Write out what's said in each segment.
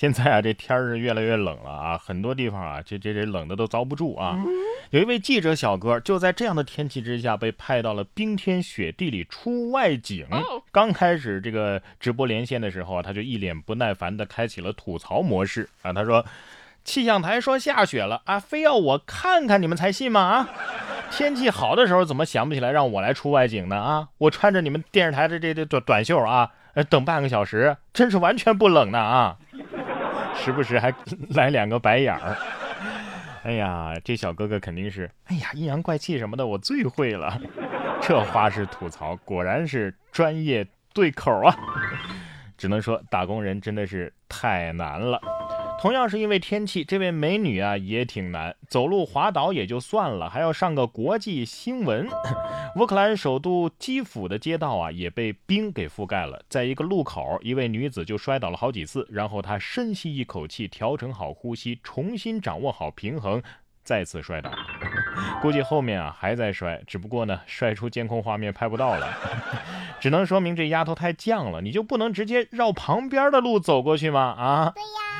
现在啊，这天儿是越来越冷了啊，很多地方啊，这这这冷的都遭不住啊。有一位记者小哥就在这样的天气之下被派到了冰天雪地里出外景。刚开始这个直播连线的时候啊，他就一脸不耐烦的开启了吐槽模式啊。他说：“气象台说下雪了啊，非要我看看你们才信吗？啊，天气好的时候怎么想不起来让我来出外景呢？啊，我穿着你们电视台的这这短短袖啊。”呃，等半个小时，真是完全不冷呢啊！时不时还 来两个白眼儿。哎呀，这小哥哥肯定是，哎呀，阴阳怪气什么的，我最会了。这花式吐槽果然是专业对口啊！只能说打工人真的是太难了。同样是因为天气，这位美女啊也挺难，走路滑倒也就算了，还要上个国际新闻。乌克兰首都基辅的街道啊也被冰给覆盖了，在一个路口，一位女子就摔倒了好几次，然后她深吸一口气，调整好呼吸，重新掌握好平衡，再次摔倒。估计后面啊还在摔，只不过呢摔出监控画面拍不到了，只能说明这丫头太犟了，你就不能直接绕旁边的路走过去吗？啊？对呀。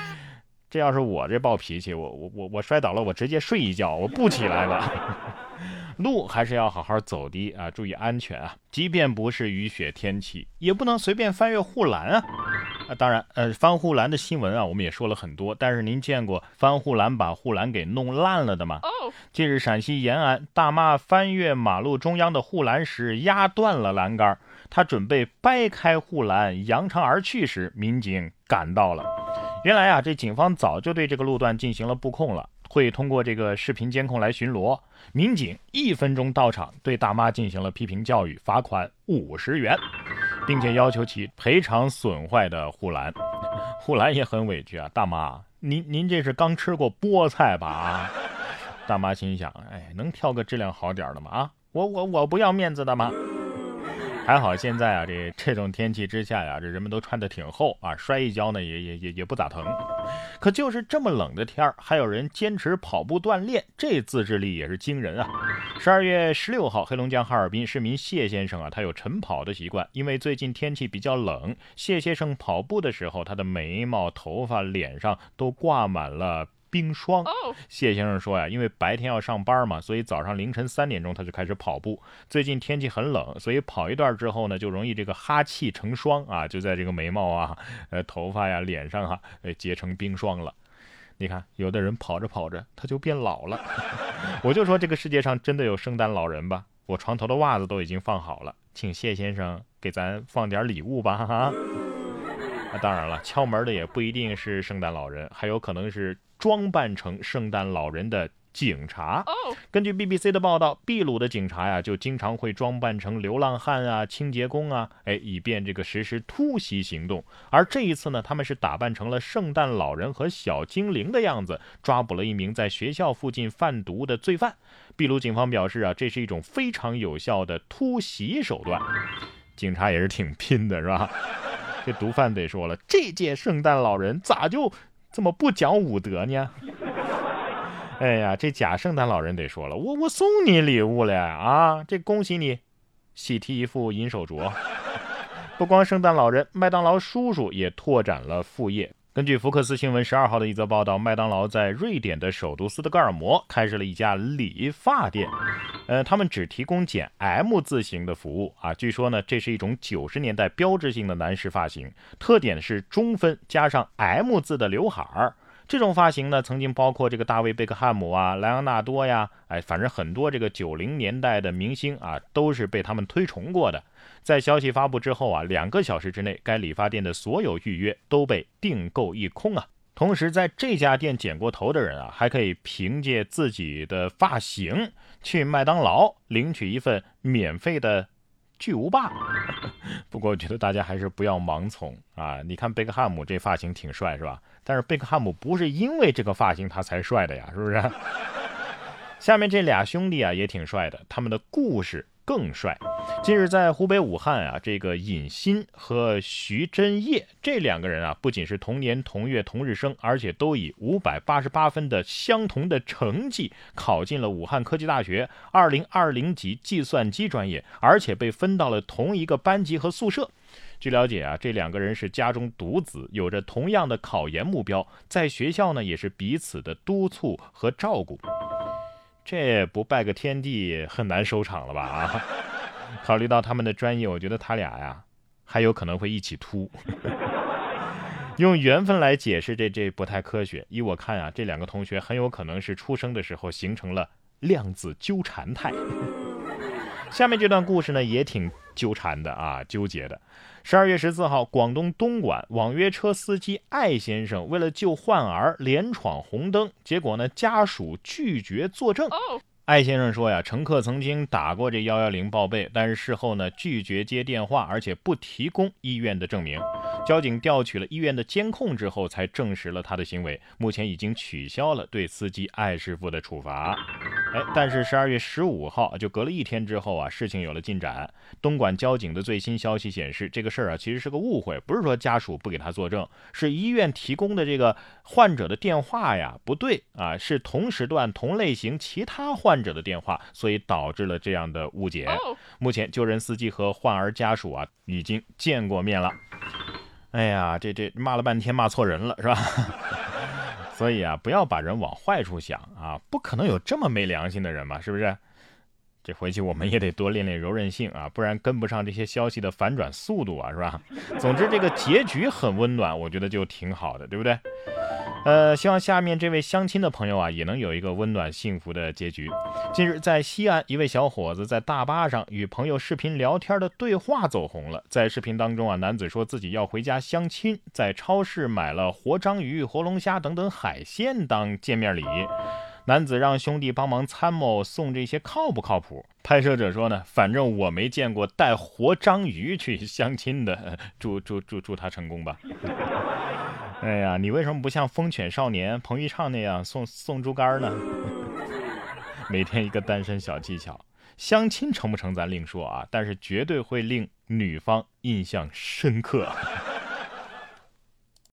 这要是我这暴脾气，我我我我摔倒了，我直接睡一觉，我不起来了。路还是要好好走的啊，注意安全啊！即便不是雨雪天气，也不能随便翻越护栏啊！啊，当然，呃，翻护栏的新闻啊，我们也说了很多，但是您见过翻护栏把护栏给弄烂了的吗？近日，陕西延安大妈翻越马路中央的护栏时压断了栏杆，她准备掰开护栏扬长而去时，民警赶到了。原来啊，这警方早就对这个路段进行了布控了，会通过这个视频监控来巡逻。民警一分钟到场，对大妈进行了批评教育，罚款五十元，并且要求其赔偿损坏的护栏。护栏也很委屈啊，大妈，您您这是刚吃过菠菜吧？啊，大妈心想，哎，能挑个质量好点的吗？啊，我我我不要面子的吗？还好现在啊，这这种天气之下呀，这人们都穿的挺厚啊，摔一跤呢也也也也不咋疼。可就是这么冷的天儿，还有人坚持跑步锻炼，这自制力也是惊人啊！十二月十六号，黑龙江哈尔滨市民谢先生啊，他有晨跑的习惯，因为最近天气比较冷，谢先生跑步的时候，他的眉毛、头发、脸上都挂满了。冰霜，谢先生说呀，因为白天要上班嘛，所以早上凌晨三点钟他就开始跑步。最近天气很冷，所以跑一段之后呢，就容易这个哈气成霜啊，就在这个眉毛啊、呃头发呀、脸上哈，呃结成冰霜了。你看，有的人跑着跑着他就变老了。我就说这个世界上真的有圣诞老人吧？我床头的袜子都已经放好了，请谢先生给咱放点礼物吧，哈。那当然了，敲门的也不一定是圣诞老人，还有可能是。装扮成圣诞老人的警察。根据 BBC 的报道，秘鲁的警察呀，就经常会装扮成流浪汉啊、清洁工啊，哎，以便这个实施突袭行动。而这一次呢，他们是打扮成了圣诞老人和小精灵的样子，抓捕了一名在学校附近贩毒的罪犯。秘鲁警方表示啊，这是一种非常有效的突袭手段。警察也是挺拼的，是吧？这毒贩得说了，这届圣诞老人咋就？怎么不讲武德呢？哎呀，这假圣诞老人得说了，我我送你礼物了啊！这恭喜你，喜提一副银手镯。不光圣诞老人，麦当劳叔叔也拓展了副业。根据福克斯新闻十二号的一则报道，麦当劳在瑞典的首都斯德哥尔摩开设了一家理发店。呃，他们只提供剪 M 字形的服务啊。据说呢，这是一种九十年代标志性的男士发型，特点是中分加上 M 字的刘海儿。这种发型呢，曾经包括这个大卫贝克汉姆啊、莱昂纳多呀，哎，反正很多这个九零年代的明星啊，都是被他们推崇过的。在消息发布之后啊，两个小时之内，该理发店的所有预约都被订购一空啊。同时，在这家店剪过头的人啊，还可以凭借自己的发型去麦当劳领取一份免费的巨无霸。不过，我觉得大家还是不要盲从啊！你看贝克汉姆这发型挺帅，是吧？但是贝克汉姆不是因为这个发型他才帅的呀，是不是？下面这俩兄弟啊也挺帅的，他们的故事。更帅。近日在湖北武汉啊，这个尹鑫和徐真叶这两个人啊，不仅是同年同月同日生，而且都以五百八十八分的相同的成绩考进了武汉科技大学二零二零级计算机专业，而且被分到了同一个班级和宿舍。据了解啊，这两个人是家中独子，有着同样的考研目标，在学校呢也是彼此的督促和照顾。这不拜个天地很难收场了吧？啊，考虑到他们的专业，我觉得他俩呀还有可能会一起秃。用缘分来解释这这不太科学。依我看啊，这两个同学很有可能是出生的时候形成了量子纠缠态。下面这段故事呢也挺纠缠的啊，纠结的。十二月十四号，广东东莞网约车司机艾先生为了救患儿连闯红灯，结果呢家属拒绝作证。艾先生说呀，乘客曾经打过这幺幺零报备，但是事后呢拒绝接电话，而且不提供医院的证明。交警调取了医院的监控之后，才证实了他的行为。目前已经取消了对司机艾师傅的处罚。哎，但是十二月十五号，就隔了一天之后啊，事情有了进展。东莞交警的最新消息显示，这个事儿啊其实是个误会，不是说家属不给他作证，是医院提供的这个患者的电话呀不对啊，是同时段同类型其他患者的电话，所以导致了这样的误解。目前救人司机和患儿家属啊已经见过面了。哎呀，这这骂了半天骂错人了是吧？所以啊，不要把人往坏处想啊，不可能有这么没良心的人嘛，是不是？这回去我们也得多练练柔韧性啊，不然跟不上这些消息的反转速度啊，是吧？总之，这个结局很温暖，我觉得就挺好的，对不对？呃，希望下面这位相亲的朋友啊，也能有一个温暖幸福的结局。近日，在西安，一位小伙子在大巴上与朋友视频聊天的对话走红了。在视频当中啊，男子说自己要回家相亲，在超市买了活章鱼、活龙虾等等海鲜当见面礼。男子让兄弟帮忙参谋送这些靠不靠谱？拍摄者说呢，反正我没见过带活章鱼去相亲的，祝祝祝祝他成功吧。哎呀，你为什么不像风犬少年彭昱畅那样送送猪肝呢？每天一个单身小技巧，相亲成不成咱另说啊，但是绝对会令女方印象深刻。